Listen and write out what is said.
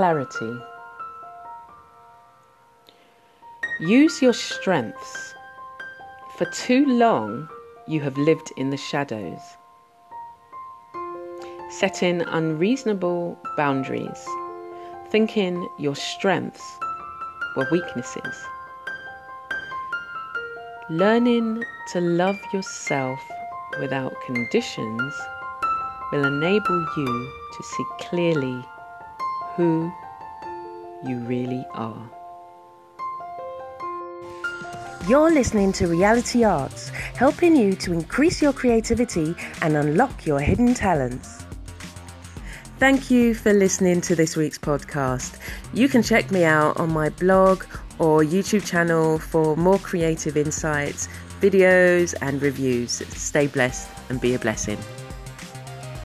Clarity. Use your strengths. For too long, you have lived in the shadows. Setting unreasonable boundaries, thinking your strengths were weaknesses. Learning to love yourself without conditions will enable you to see clearly who you really are. You're listening to Reality Arts, helping you to increase your creativity and unlock your hidden talents. Thank you for listening to this week's podcast. You can check me out on my blog or YouTube channel for more creative insights, videos, and reviews. Stay blessed and be a blessing.